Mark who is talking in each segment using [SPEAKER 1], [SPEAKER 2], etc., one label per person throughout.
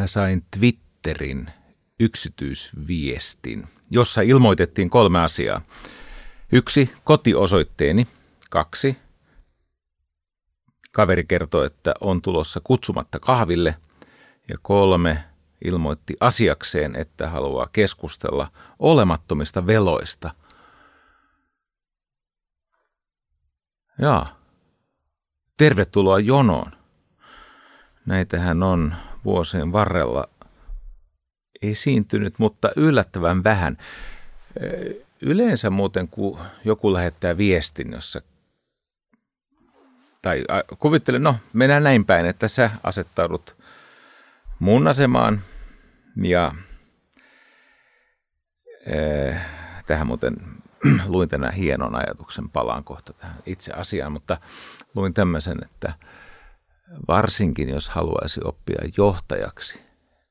[SPEAKER 1] mä sain Twitterin yksityisviestin, jossa ilmoitettiin kolme asiaa. Yksi, kotiosoitteeni. Kaksi, kaveri kertoi, että on tulossa kutsumatta kahville. Ja kolme, ilmoitti asiakseen, että haluaa keskustella olemattomista veloista. Jaa. Tervetuloa jonoon. Näitähän on vuosien varrella esiintynyt, mutta yllättävän vähän. Yleensä muuten, kun joku lähettää viestin, jossa tai kuvittelen, no mennään näin päin, että sä asettaudut mun asemaan ja äh, tähän muuten luin tänään hienon ajatuksen, palaan kohta tähän itse asiaan, mutta luin tämmöisen, että varsinkin jos haluaisi oppia johtajaksi,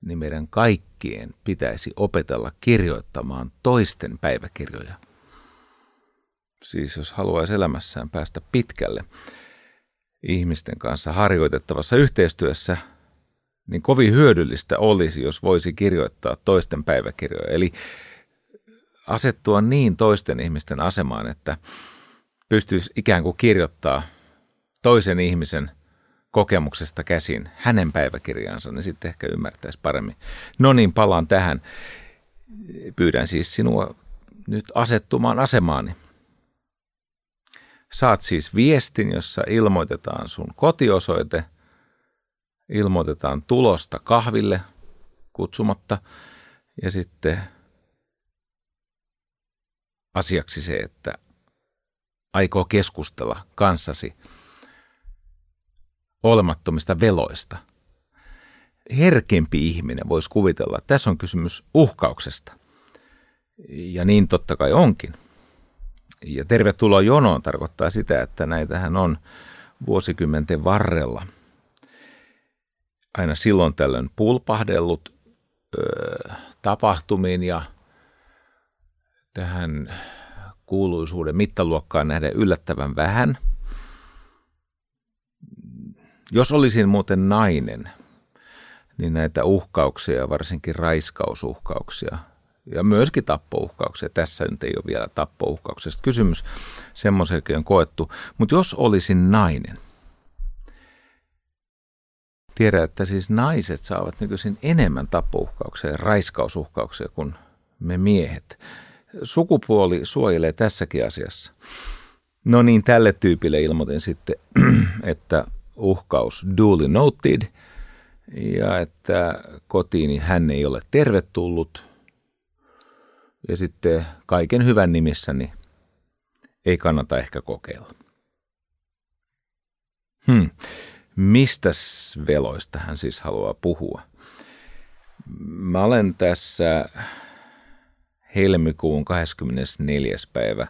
[SPEAKER 1] niin meidän kaikkien pitäisi opetella kirjoittamaan toisten päiväkirjoja. Siis jos haluaisi elämässään päästä pitkälle ihmisten kanssa harjoitettavassa yhteistyössä, niin kovin hyödyllistä olisi, jos voisi kirjoittaa toisten päiväkirjoja. Eli asettua niin toisten ihmisten asemaan, että pystyisi ikään kuin kirjoittaa toisen ihmisen kokemuksesta käsin hänen päiväkirjaansa, niin sitten ehkä ymmärtäisi paremmin. No niin, palaan tähän. Pyydän siis sinua nyt asettumaan asemaani. Saat siis viestin, jossa ilmoitetaan sun kotiosoite, ilmoitetaan tulosta kahville kutsumatta ja sitten asiaksi se, että aikoo keskustella kanssasi olemattomista veloista. Herkempi ihminen voisi kuvitella, että tässä on kysymys uhkauksesta. Ja niin totta kai onkin. Ja tervetuloa jonoon tarkoittaa sitä, että näitähän on vuosikymmenten varrella aina silloin tällöin pulpahdellut ö, tapahtumiin ja tähän kuuluisuuden mittaluokkaan nähden yllättävän vähän. Jos olisin muuten nainen, niin näitä uhkauksia, varsinkin raiskausuhkauksia ja myöskin tappouhkauksia, tässä nyt ei ole vielä tappouhkauksesta kysymys, semmoisiakin on koettu, mutta jos olisin nainen, tiedän, että siis naiset saavat nykyisin enemmän tappouhkauksia ja raiskausuhkauksia kuin me miehet sukupuoli suojelee tässäkin asiassa. No niin, tälle tyypille ilmoitin sitten, että uhkaus duly noted ja että kotiini hän ei ole tervetullut. Ja sitten kaiken hyvän nimissäni ei kannata ehkä kokeilla. Hmm. Mistä veloista hän siis haluaa puhua? Mä olen tässä helmikuun 24. päivä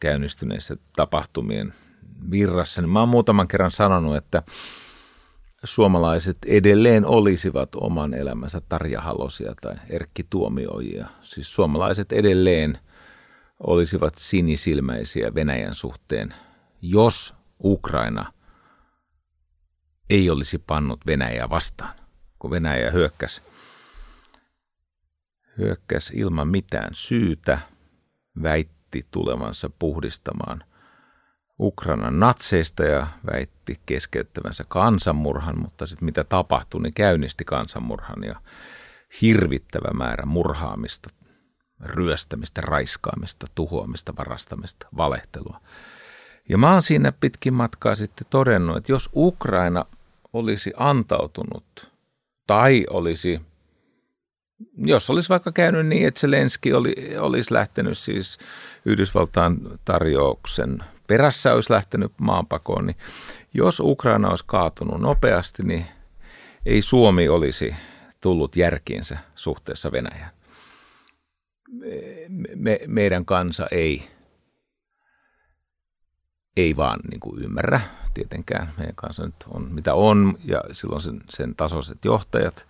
[SPEAKER 1] käynnistyneessä tapahtumien virrassa, niin mä oon muutaman kerran sanonut, että suomalaiset edelleen olisivat oman elämänsä Tarja Halosia tai Erkki Tuomioijia. Siis suomalaiset edelleen olisivat sinisilmäisiä Venäjän suhteen, jos Ukraina ei olisi pannut Venäjää vastaan, kun Venäjä hyökkäsi hyökkäsi ilman mitään syytä, väitti tulevansa puhdistamaan Ukrainan natseista ja väitti keskeyttävänsä kansanmurhan, mutta sitten mitä tapahtui, niin käynnisti kansanmurhan ja hirvittävä määrä murhaamista, ryöstämistä, raiskaamista, tuhoamista, varastamista, valehtelua. Ja mä oon siinä pitkin matkaa sitten todennut, että jos Ukraina olisi antautunut tai olisi jos olisi vaikka käynyt niin, että Zelenski oli, olisi lähtenyt siis Yhdysvaltain tarjouksen perässä, olisi lähtenyt maanpakoon, niin jos Ukraina olisi kaatunut nopeasti, niin ei Suomi olisi tullut järkiinsä suhteessa Venäjään. Me, me, meidän kansa ei, ei vaan niin kuin ymmärrä tietenkään. Meidän kansa nyt on mitä on ja silloin sen, sen tasoiset johtajat –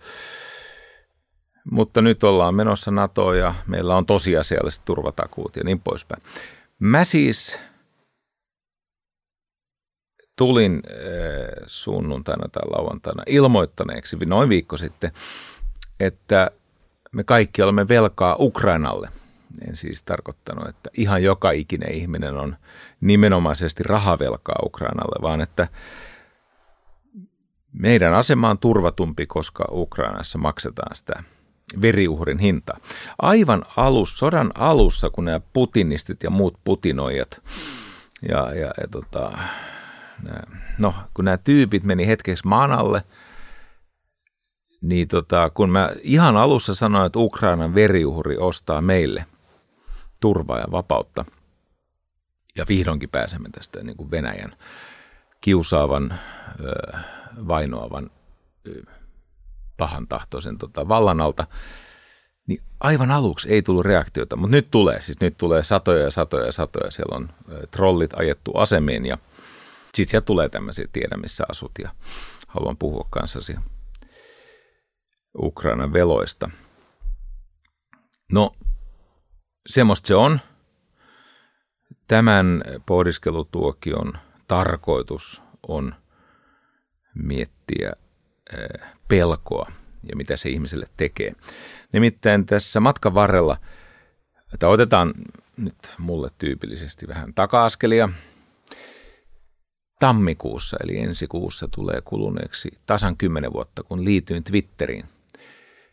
[SPEAKER 1] mutta nyt ollaan menossa NATOon ja meillä on tosiasialliset turvatakuut ja niin poispäin. Mä siis tulin äh, sunnuntaina tai lauantaina ilmoittaneeksi noin viikko sitten, että me kaikki olemme velkaa Ukrainalle. En siis tarkoittanut, että ihan joka ikinen ihminen on nimenomaisesti rahavelkaa Ukrainalle, vaan että meidän asema on turvatumpi, koska Ukrainassa maksetaan sitä veriuhrin hintaa. Aivan alus, sodan alussa, kun nämä putinistit ja muut putinoijat ja, ja, ja tota, no, kun nämä tyypit meni hetkeksi maan alle, niin tota, kun mä ihan alussa sanoin, että Ukrainan veriuhri ostaa meille turvaa ja vapautta, ja vihdoinkin pääsemme tästä niin kuin Venäjän kiusaavan, vainoavan, pahan tahtoisen tota, vallan alta, niin aivan aluksi ei tullut reaktiota, mutta nyt tulee. Siis nyt tulee satoja ja satoja ja satoja. Siellä on trollit ajettu asemiin ja sitten sieltä tulee tämmöisiä tiedä, missä asut ja haluan puhua kanssasi Ukrainan veloista. No, semmoista se on. Tämän pohdiskelutuokion tarkoitus on miettiä pelkoa ja mitä se ihmiselle tekee. Nimittäin tässä matkan varrella, että otetaan nyt mulle tyypillisesti vähän taka-askelia. Tammikuussa eli ensi kuussa tulee kuluneeksi tasan kymmenen vuotta, kun liityin Twitteriin.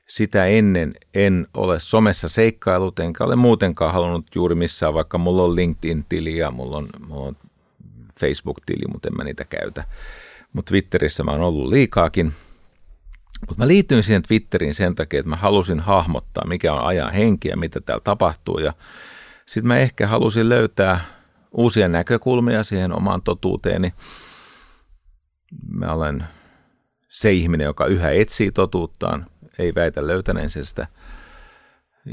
[SPEAKER 1] Sitä ennen en ole somessa seikkailut, enkä ole muutenkaan halunnut juuri missään, vaikka mulla on LinkedIn-tili ja mulla on, mulla on Facebook-tili, mutta en mä niitä käytä. Mutta Twitterissä mä oon ollut liikaakin. Mutta mä liityin siihen Twitteriin sen takia, että mä halusin hahmottaa, mikä on ajan henki ja mitä täällä tapahtuu. Ja sitten mä ehkä halusin löytää uusia näkökulmia siihen omaan totuuteeni. Mä olen se ihminen, joka yhä etsii totuuttaan, ei väitä löytäneensä sitä.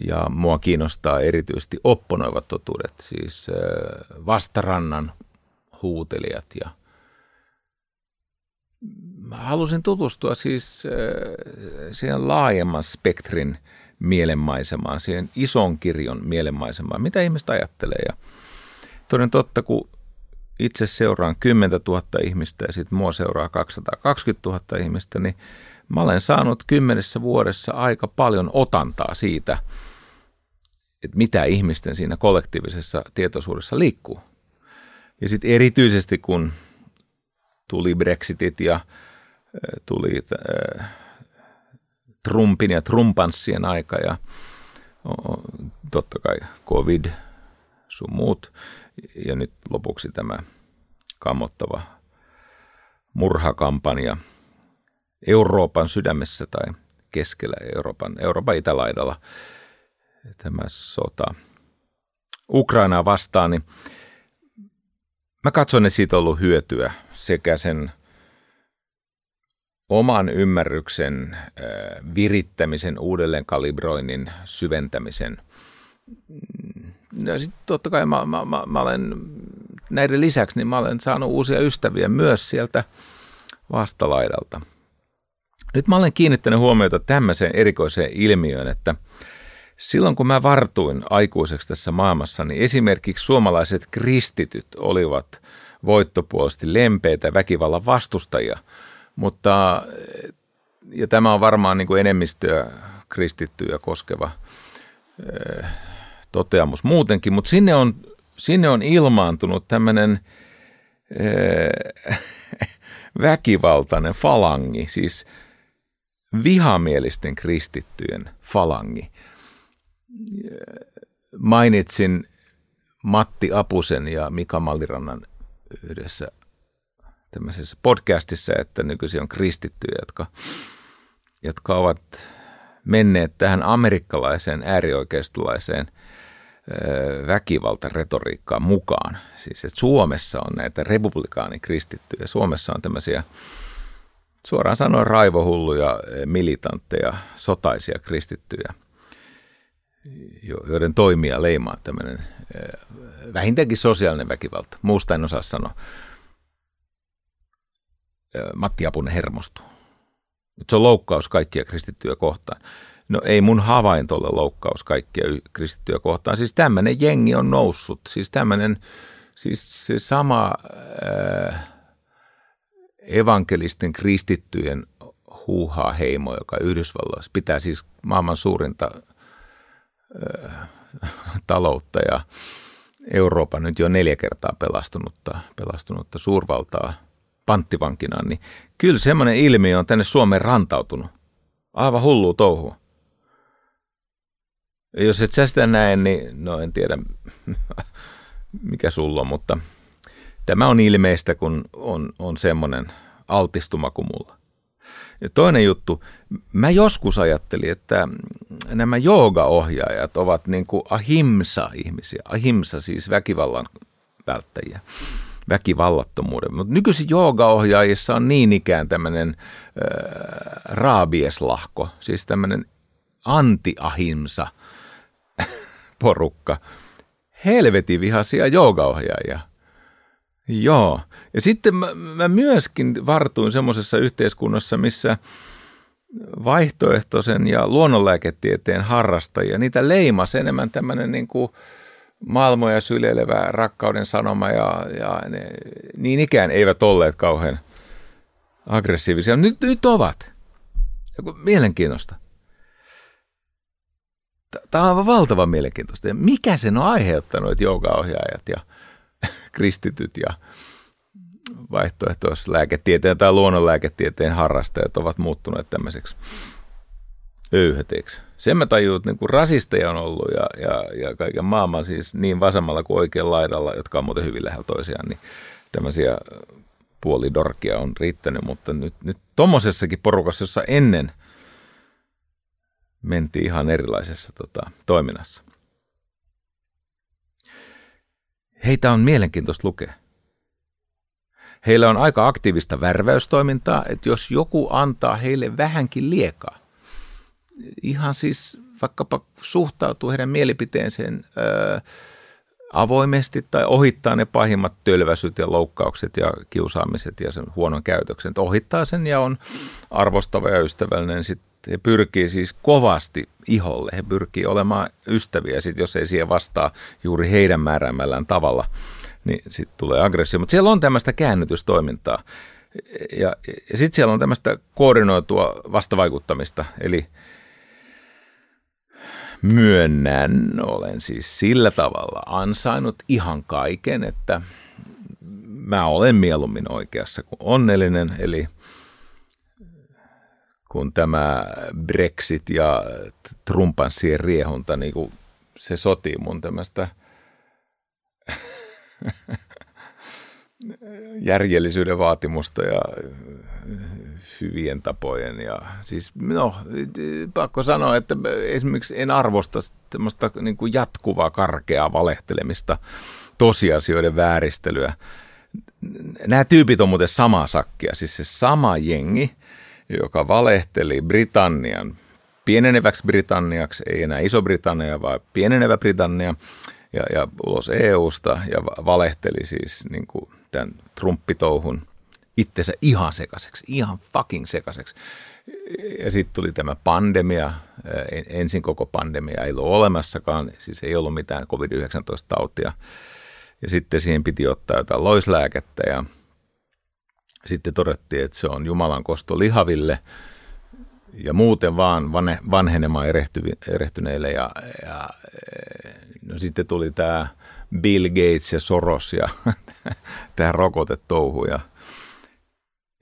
[SPEAKER 1] Ja mua kiinnostaa erityisesti opponoivat totuudet, siis vastarannan huutelijat ja mä halusin tutustua siis siihen laajemman spektrin mielenmaisemaan, siihen ison kirjon mielenmaisemaan, mitä ihmiset ajattelee. Ja toden totta, kun itse seuraan 10 000 ihmistä ja sitten mua seuraa 220 000 ihmistä, niin mä olen saanut kymmenessä vuodessa aika paljon otantaa siitä, että mitä ihmisten siinä kollektiivisessa tietoisuudessa liikkuu. Ja sitten erityisesti kun tuli Brexitit ja tuli Trumpin ja Trumpanssien aika ja totta kai covid sun muut. Ja nyt lopuksi tämä kammottava murhakampanja Euroopan sydämessä tai keskellä Euroopan, Euroopan itälaidalla tämä sota Ukrainaa vastaan, niin Mä katson, että siitä on ollut hyötyä sekä sen oman ymmärryksen virittämisen, uudelleen kalibroinnin, syventämisen. Ja sitten totta kai mä, mä, mä, mä olen näiden lisäksi, niin mä olen saanut uusia ystäviä myös sieltä vastalaidalta. Nyt mä olen kiinnittänyt huomiota tämmöiseen erikoiseen ilmiöön, että – Silloin kun mä vartuin aikuiseksi tässä maailmassa, niin esimerkiksi suomalaiset kristityt olivat voittopuolisesti lempeitä väkivallan vastustajia, mutta ja tämä on varmaan niin kuin enemmistöä kristittyjä koskeva toteamus muutenkin, mutta sinne on, sinne on ilmaantunut tämmöinen äh, väkivaltainen falangi, siis vihamielisten kristittyjen falangi. Mainitsin Matti Apusen ja Mika Mallirannan yhdessä tämmöisessä podcastissa, että nykyisin on kristittyjä, jotka, jotka ovat menneet tähän amerikkalaiseen äärioikeistolaiseen väkivaltaretoriikkaan mukaan. Siis että Suomessa on näitä republikaanikristittyjä. Suomessa on tämmöisiä suoraan sanoen raivohulluja, militantteja, sotaisia kristittyjä – joiden toimia leimaa tämmöinen vähintäänkin sosiaalinen väkivalta. Muusta en osaa sanoa. Matti Apunen hermostuu. Se on loukkaus kaikkia kristittyjä kohtaan. No ei mun havainto ole loukkaus kaikkia kristittyjä kohtaan. Siis tämmöinen jengi on noussut. Siis tämmöinen, siis se sama äh, evankelisten kristittyjen huuhaa heimo, joka Yhdysvalloissa pitää siis maailman suurinta ö, taloutta ja Euroopan nyt jo neljä kertaa pelastunutta, pelastunutta suurvaltaa panttivankina, niin kyllä semmoinen ilmiö on tänne Suomeen rantautunut. Aivan hullu touhu. Jos et sä sitä näe, niin no en tiedä mikä sulla on, mutta tämä on ilmeistä, kun on, on semmoinen altistuma kuin mulla. Ja toinen juttu, mä joskus ajattelin, että nämä joogaohjaajat ovat niin kuin ahimsa-ihmisiä. Ahimsa siis väkivallan välttäjiä, väkivallattomuuden. Mutta nykyisin joogaohjaajissa on niin ikään tämmöinen äh, raabieslahko, siis tämmöinen anti-ahimsa porukka. Helvetin vihaisia joogaohjaajia. Joo. Ja sitten mä, mä myöskin vartuin semmoisessa yhteiskunnassa, missä vaihtoehtoisen ja luonnonlääketieteen harrastajia, niitä leimas enemmän tämmöinen niin kuin maailmoja syleilevä rakkauden sanoma ja, ja ne, niin ikään eivät olleet kauhean aggressiivisia. Nyt, nyt ovat. Mielenkiintoista. Tämä on aivan valtavan mielenkiintoista. Mikä sen on aiheuttanut, että joogaohjaajat ja kristityt ja vaihtoehtoislääketieteen tai luonnonlääketieteen harrastajat ovat muuttuneet tämmöiseksi öyhöteiksi. Sen mä tajun, että niin rasisteja on ollut ja, ja, ja kaiken maailman siis niin vasemmalla kuin oikein laidalla, jotka on muuten hyvin lähellä toisiaan, niin tämmöisiä puolidorkia on riittänyt, mutta nyt, nyt tommosessakin porukassa, jossa ennen mentiin ihan erilaisessa tota, toiminnassa. Heitä on mielenkiintoista lukea. Heillä on aika aktiivista värväystoimintaa, että jos joku antaa heille vähänkin liekaa, ihan siis vaikkapa suhtautuu heidän mielipiteenseen öö, avoimesti tai ohittaa ne pahimmat tölväsyt ja loukkaukset ja kiusaamiset ja sen huonon käytöksen. Että ohittaa sen ja on arvostava ja ystävällinen. Sitten he pyrkii siis kovasti iholle. He pyrkii olemaan ystäviä, sit jos ei siihen vastaa juuri heidän määräämällään tavalla, niin sitten tulee aggressio. Mutta siellä on tämmöistä käännytystoimintaa. Ja, ja sitten siellä on tämmöistä koordinoitua vastavaikuttamista, eli – myönnän, olen siis sillä tavalla ansainnut ihan kaiken, että mä olen mieluummin oikeassa kuin onnellinen, eli kun tämä Brexit ja Trumpanssien riehunta, niin kuin se sotii mun tämmöistä järjellisyyden vaatimusta ja hyvien tapojen. Ja siis, no, pakko sanoa, että esimerkiksi en arvosta tämmöistä niin kuin jatkuvaa karkeaa valehtelemista, tosiasioiden vääristelyä. Nämä tyypit on muuten sama sakkia, siis se sama jengi, joka valehteli Britannian pieneneväksi Britanniaksi, ei enää Iso-Britannia, vaan pienenevä Britannia, ja, ja ulos EUsta, ja valehteli siis niin kuin tämän Trumpitouhun – itsensä ihan sekaiseksi, ihan fucking sekaiseksi. Ja sitten tuli tämä pandemia, ensin koko pandemia ei ollut olemassakaan, siis ei ollut mitään COVID-19-tautia. Ja sitten siihen piti ottaa jotain loislääkettä ja sitten todettiin, että se on Jumalan kosto lihaville ja muuten vaan vanhenemaan erehtyneille. Ja, ja no sitten tuli tämä Bill Gates ja Soros ja tämä rokotetouhu ja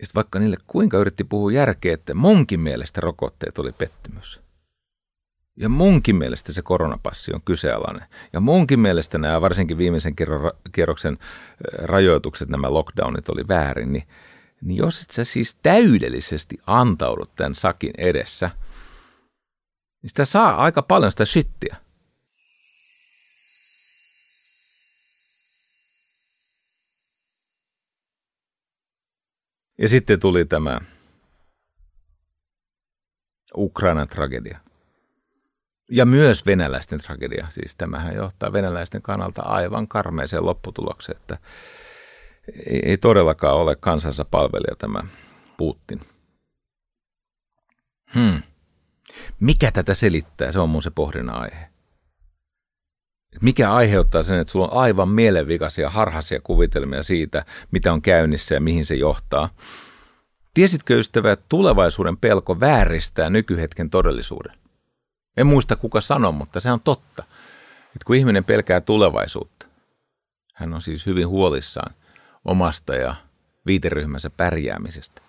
[SPEAKER 1] ja sitten vaikka niille kuinka yritti puhua järkeä, että munkin mielestä rokotteet oli pettymys. Ja munkin mielestä se koronapassi on kyseenalainen. Ja munkin mielestä nämä varsinkin viimeisen kierroksen rajoitukset, nämä lockdownit oli väärin, niin, niin jos et sä siis täydellisesti antaudut tämän sakin edessä, niin sitä saa aika paljon sitä shittiä. Ja sitten tuli tämä Ukrainan tragedia. Ja myös venäläisten tragedia. Siis tämähän johtaa venäläisten kannalta aivan karmeeseen lopputulokseen, että ei, ei todellakaan ole kansansa palvelija tämä Putin. Hmm. Mikä tätä selittää? Se on mun se pohdinnan aihe mikä aiheuttaa sen, että sulla on aivan mielenvikaisia, harhaisia kuvitelmia siitä, mitä on käynnissä ja mihin se johtaa. Tiesitkö ystävä, että tulevaisuuden pelko vääristää nykyhetken todellisuuden? En muista kuka sanoi, mutta se on totta. Että kun ihminen pelkää tulevaisuutta, hän on siis hyvin huolissaan omasta ja viiteryhmänsä pärjäämisestä.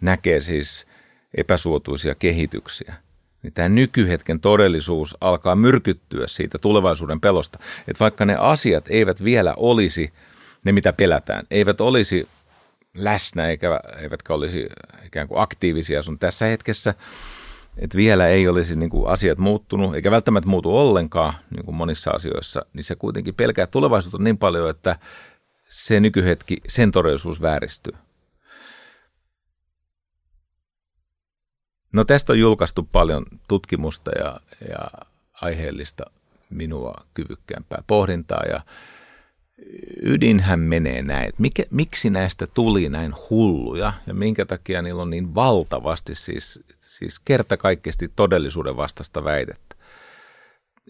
[SPEAKER 1] Näkee siis epäsuotuisia kehityksiä. Niin tämä nykyhetken todellisuus alkaa myrkyttyä siitä tulevaisuuden pelosta. Että vaikka ne asiat eivät vielä olisi ne, mitä pelätään, eivät olisi läsnä eikä, eivätkä olisi ikään kuin aktiivisia sun tässä hetkessä, että vielä ei olisi niin kuin asiat muuttunut, eikä välttämättä muutu ollenkaan niin kuin monissa asioissa, niin se kuitenkin pelkää tulevaisuutta niin paljon, että se nykyhetki, sen todellisuus vääristyy. No tästä on julkaistu paljon tutkimusta ja, ja aiheellista minua kyvykkäämpää pohdintaa ja ydinhän menee näin, että mikä, miksi näistä tuli näin hulluja ja minkä takia niillä on niin valtavasti siis, siis kertakaikkisesti todellisuuden vastaista väitettä.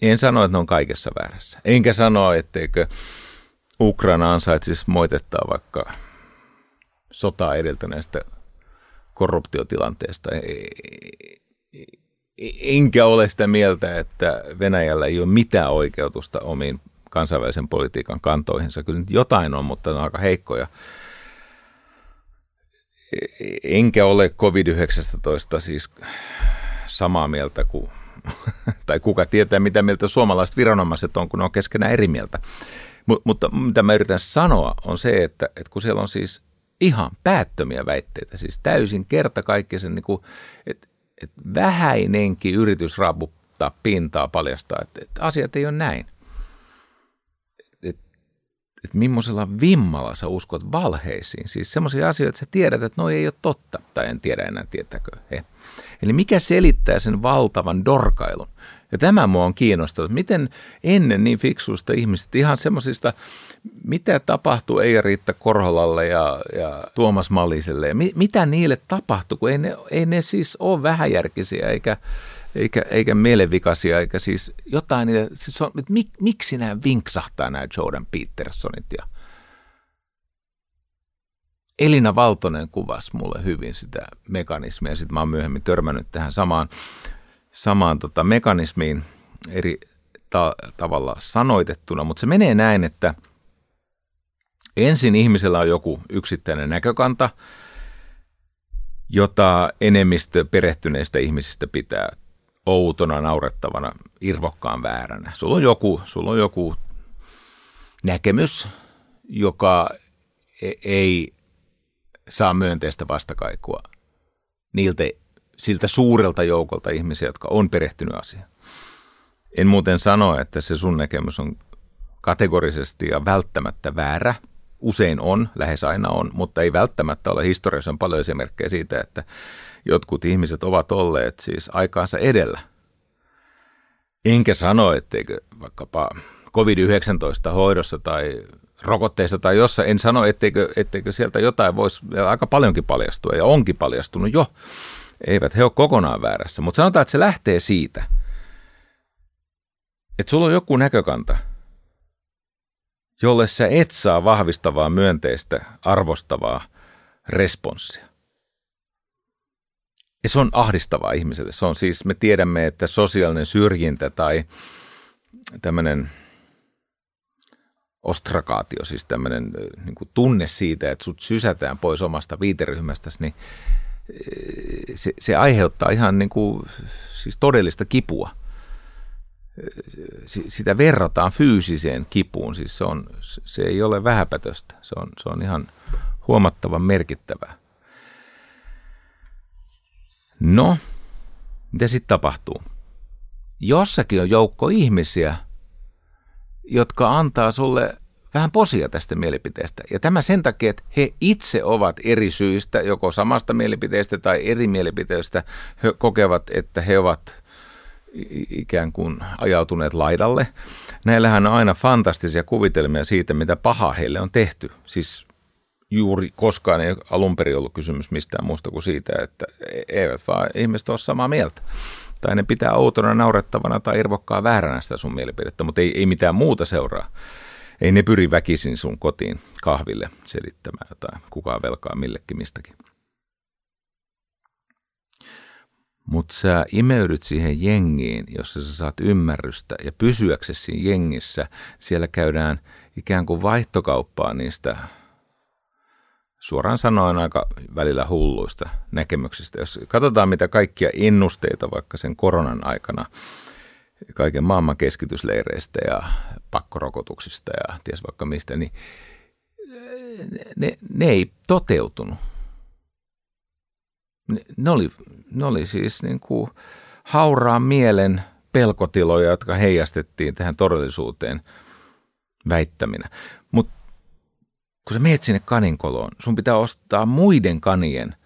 [SPEAKER 1] En sano, että ne on kaikessa väärässä. Enkä sano, etteikö Ukraina ansaitsisi moitettaa vaikka sotaa edeltäneestä korruptiotilanteesta. Enkä ole sitä mieltä, että Venäjällä ei ole mitään oikeutusta omiin kansainvälisen politiikan kantoihinsa. Kyllä nyt jotain on, mutta ne on aika heikkoja. Enkä ole COVID-19 siis samaa mieltä kuin, tai kuka tietää mitä mieltä suomalaiset viranomaiset on, kun ne on keskenään eri mieltä. Mut, mutta mitä mä yritän sanoa on se, että, että kun siellä on siis ihan päättömiä väitteitä, siis täysin kerta sen, niin kuin, että, että vähäinenkin yritys raaputtaa pintaa paljastaa, että, että asiat ei ole näin että millaisella vimmalla sä uskot valheisiin. Siis semmoisia asioita, että sä tiedät, että no ei ole totta, tai en tiedä enää tietääkö he. Eli mikä selittää sen valtavan dorkailun? Ja tämä mua on kiinnostanut, miten ennen niin fiksuista ihmisistä, ihan semmoisista, mitä tapahtuu Eija-Riitta Korholalle ja, ja Tuomas Maliselle, ja mi, mitä niille tapahtuu, kun ei ne, ei ne siis ole vähäjärkisiä, eikä, eikä, eikä mielenvikaisia, eikä siis jotain, siis on, että mik, miksi nämä vinksahtaa nämä Jordan Petersonit ja Elina Valtonen kuvasi mulle hyvin sitä mekanismia, sitten mä oon myöhemmin törmännyt tähän samaan, samaan tota mekanismiin eri ta- tavalla sanoitettuna, mutta se menee näin, että ensin ihmisellä on joku yksittäinen näkökanta, jota enemmistö perehtyneistä ihmisistä pitää outona, naurettavana, irvokkaan vääränä. Sulla on joku, sulla on joku näkemys, joka e- ei saa myönteistä vastakaikua niiltä, siltä suurelta joukolta ihmisiä, jotka on perehtynyt asiaan. En muuten sano, että se sun näkemys on kategorisesti ja välttämättä väärä. Usein on, lähes aina on, mutta ei välttämättä ole. Historiassa on paljon esimerkkejä siitä, että jotkut ihmiset ovat olleet siis aikaansa edellä. Enkä sano, etteikö vaikkapa COVID-19 hoidossa tai rokotteissa tai jossa, en sano, etteikö, etteikö sieltä jotain voisi aika paljonkin paljastua ja onkin paljastunut jo. Eivät he ole kokonaan väärässä, mutta sanotaan, että se lähtee siitä, että sulla on joku näkökanta, jolle sä et saa vahvistavaa, myönteistä, arvostavaa responssia. Ja se on ahdistavaa ihmiselle. Se on siis, me tiedämme, että sosiaalinen syrjintä tai tämmöinen ostrakaatio, siis tämmöinen niin tunne siitä, että sut sysätään pois omasta viiteryhmästäsi, niin se, se aiheuttaa ihan niin kuin, siis todellista kipua. Sitä verrataan fyysiseen kipuun, siis se, on, se ei ole vähäpätöstä, se on, se on ihan huomattavan merkittävää. No, mitä sitten tapahtuu? Jossakin on joukko ihmisiä, jotka antaa sulle vähän posia tästä mielipiteestä. Ja tämä sen takia, että he itse ovat eri syistä, joko samasta mielipiteestä tai eri mielipiteestä, he kokevat, että he ovat ikään kuin ajautuneet laidalle. Näillähän on aina fantastisia kuvitelmia siitä, mitä pahaa heille on tehty. Siis juuri koskaan ei alun perin ollut kysymys mistään muusta kuin siitä, että e- eivät vaan ihmiset ole samaa mieltä. Tai ne pitää outona, naurettavana tai irvokkaa vääränä sitä sun mielipidettä, mutta ei, ei mitään muuta seuraa. Ei ne pyri väkisin sun kotiin kahville selittämään jotain, kukaan velkaa millekin mistäkin. Mutta sä imeydyt siihen jengiin, jossa sä saat ymmärrystä ja pysyäksesi siinä jengissä. Siellä käydään ikään kuin vaihtokauppaa niistä suoraan sanoen aika välillä hulluista näkemyksistä. Jos katsotaan mitä kaikkia innusteita vaikka sen koronan aikana kaiken maailman keskitysleireistä ja pakkorokotuksista ja ties vaikka mistä, niin ne, ne ei toteutunut. Ne, ne, oli, ne oli siis niin kuin hauraan mielen pelkotiloja, jotka heijastettiin tähän todellisuuteen väittäminä. Mutta kun sä meet sinne kaninkoloon, sun pitää ostaa muiden kanien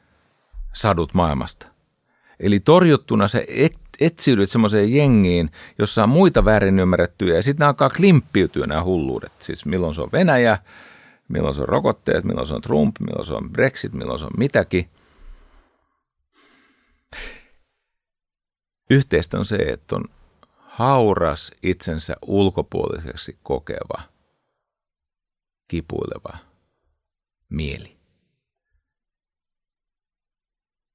[SPEAKER 1] sadut maailmasta. Eli torjuttuna se et, etsiydyt semmoiseen jengiin, jossa on muita väärin ymmärrettyjä, ja sitten alkaa klimppiytyä nämä hulluudet. Siis milloin se on Venäjä, milloin se on rokotteet, milloin se on Trump, milloin se on Brexit, milloin se on mitäkin. Yhteistä on se, että on hauras itsensä ulkopuoliseksi kokeva, kipuileva mieli.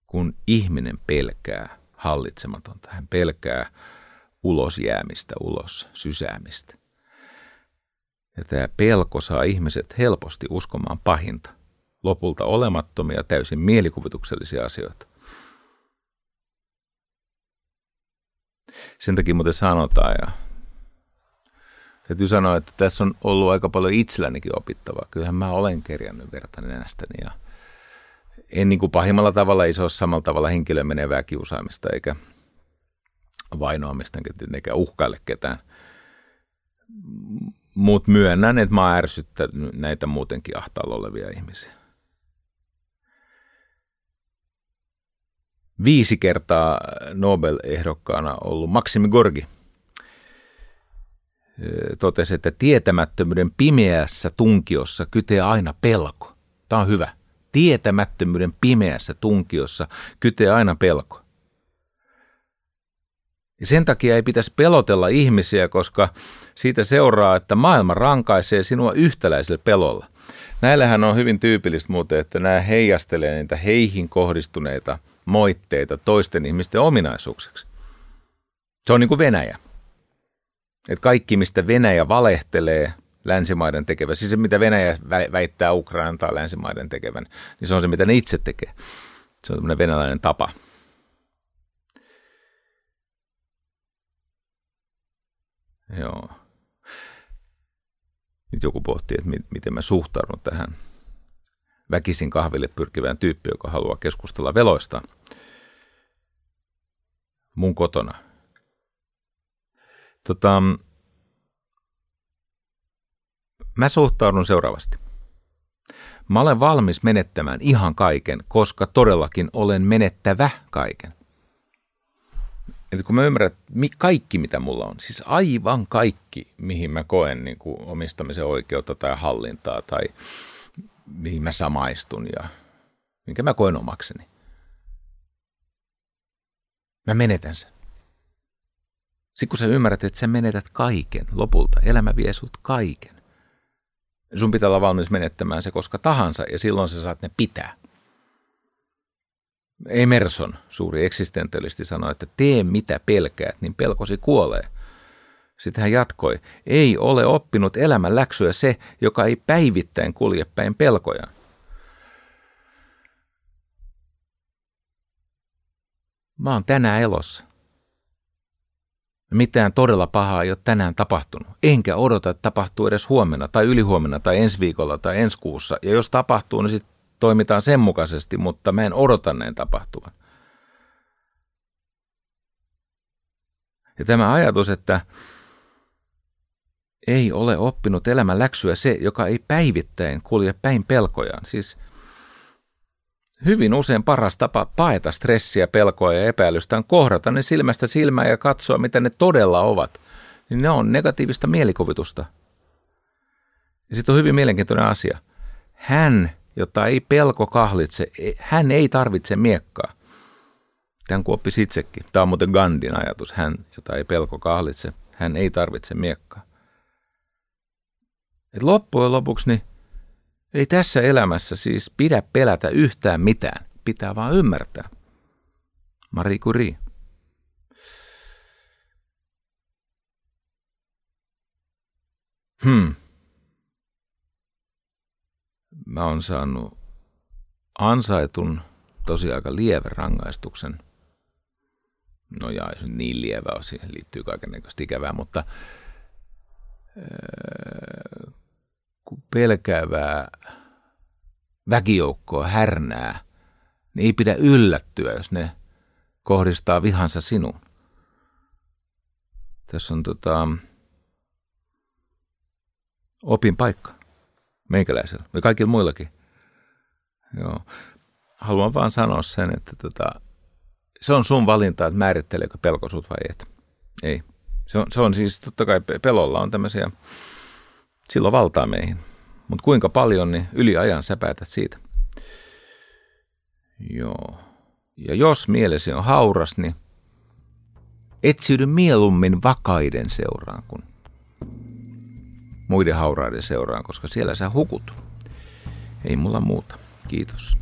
[SPEAKER 1] Kun ihminen pelkää hallitsematonta, hän pelkää ulos jäämistä, ulos sysäämistä. Ja tämä pelko saa ihmiset helposti uskomaan pahinta, lopulta olemattomia, täysin mielikuvituksellisia asioita. Sen takia muuten sanotaan, ja täytyy sanoa, että tässä on ollut aika paljon itsellänikin opittavaa. Kyllähän mä olen kerjännyt verta nenästäni ja en niin kuin pahimmalla tavalla, ole samalla tavalla henkilöön menevää kiusaamista eikä vainoamista eikä uhkaille ketään. Mutta myönnän, että mä oon ärsyttänyt näitä muutenkin ahtaalla olevia ihmisiä. Viisi kertaa Nobel-ehdokkaana ollut Maksimi Gorgi totesi, että tietämättömyyden pimeässä tunkiossa kytee aina pelko. Tämä on hyvä. Tietämättömyyden pimeässä tunkiossa kytee aina pelko. Ja sen takia ei pitäisi pelotella ihmisiä, koska siitä seuraa, että maailma rankaisee sinua yhtäläisellä pelolla. Näillähän on hyvin tyypillistä muuten, että nämä heijastelee niitä heihin kohdistuneita moitteita toisten ihmisten ominaisuukseksi. Se on niin kuin Venäjä. Että kaikki, mistä Venäjä valehtelee länsimaiden tekevän, siis se mitä Venäjä väittää Ukrainan tai länsimaiden tekevän, niin se on se, mitä ne itse tekee. Se on tämmöinen venäläinen tapa. Joo. Nyt joku pohtii, että miten mä suhtaudun tähän väkisin kahville pyrkivään tyyppiin, joka haluaa keskustella veloista mun kotona. Tota, mä suhtaudun seuraavasti. Mä olen valmis menettämään ihan kaiken, koska todellakin olen menettävä kaiken. Eli kun mä ymmärrän, että kaikki mitä mulla on, siis aivan kaikki, mihin mä koen niin kuin omistamisen oikeutta tai hallintaa tai mihin mä samaistun ja minkä mä koen omakseni. Mä menetän sen. Sitten kun sä ymmärrät, että sä menetät kaiken lopulta, elämä vie sut kaiken. Sun pitää olla valmis menettämään se koska tahansa ja silloin sä saat ne pitää. Emerson, suuri eksistentialisti, sanoi, että tee mitä pelkäät, niin pelkosi kuolee. Sitten hän jatkoi, ei ole oppinut elämän läksyä se, joka ei päivittäin kulje päin pelkojaan. Mä oon tänään elossa. Mitään todella pahaa ei ole tänään tapahtunut. Enkä odota, että tapahtuu edes huomenna tai ylihuomenna tai ensi viikolla tai ensi kuussa. Ja jos tapahtuu, niin sitten toimitaan sen mukaisesti, mutta mä en odota näin tapahtuvan. Ja tämä ajatus, että ei ole oppinut elämän läksyä se, joka ei päivittäin kulje päin pelkojaan. Siis hyvin usein paras tapa paeta stressiä, pelkoa ja epäilystä on kohdata ne silmästä silmään ja katsoa, mitä ne todella ovat. Niin ne on negatiivista mielikuvitusta. Ja sitten on hyvin mielenkiintoinen asia. Hän jota ei pelko kahlitse. E, hän ei tarvitse miekkaa. Tämän kuin oppisi itsekin. Tämä on muuten Gandhin ajatus. Hän, jota ei pelko kahlitse, hän ei tarvitse miekkaa. Et loppujen lopuksi niin ei tässä elämässä siis pidä pelätä yhtään mitään. Pitää vaan ymmärtää. Marie Curie. Hmm. Mä oon saanut ansaitun tosi aika lievän rangaistuksen. No ja niin lievä on, siihen liittyy kaikenlaista ikävää, mutta kun pelkäävää väkijoukkoa härnää, niin ei pidä yllättyä, jos ne kohdistaa vihansa sinuun. Tässä on tota, opin paikka meikäläisellä ja kaikilla muillakin. Joo. Haluan vaan sanoa sen, että tota, se on sun valinta, että määritteleekö pelko sut vai et. Ei. Se on, se on siis, totta kai pelolla on tämmöisiä, silloin valtaa meihin. Mutta kuinka paljon, niin yli ajan sä päätät siitä. Joo. Ja jos mielesi on hauras, niin etsiydy mieluummin vakaiden seuraan kuin muiden hauraiden seuraan, koska siellä sä hukut. Ei mulla muuta. Kiitos.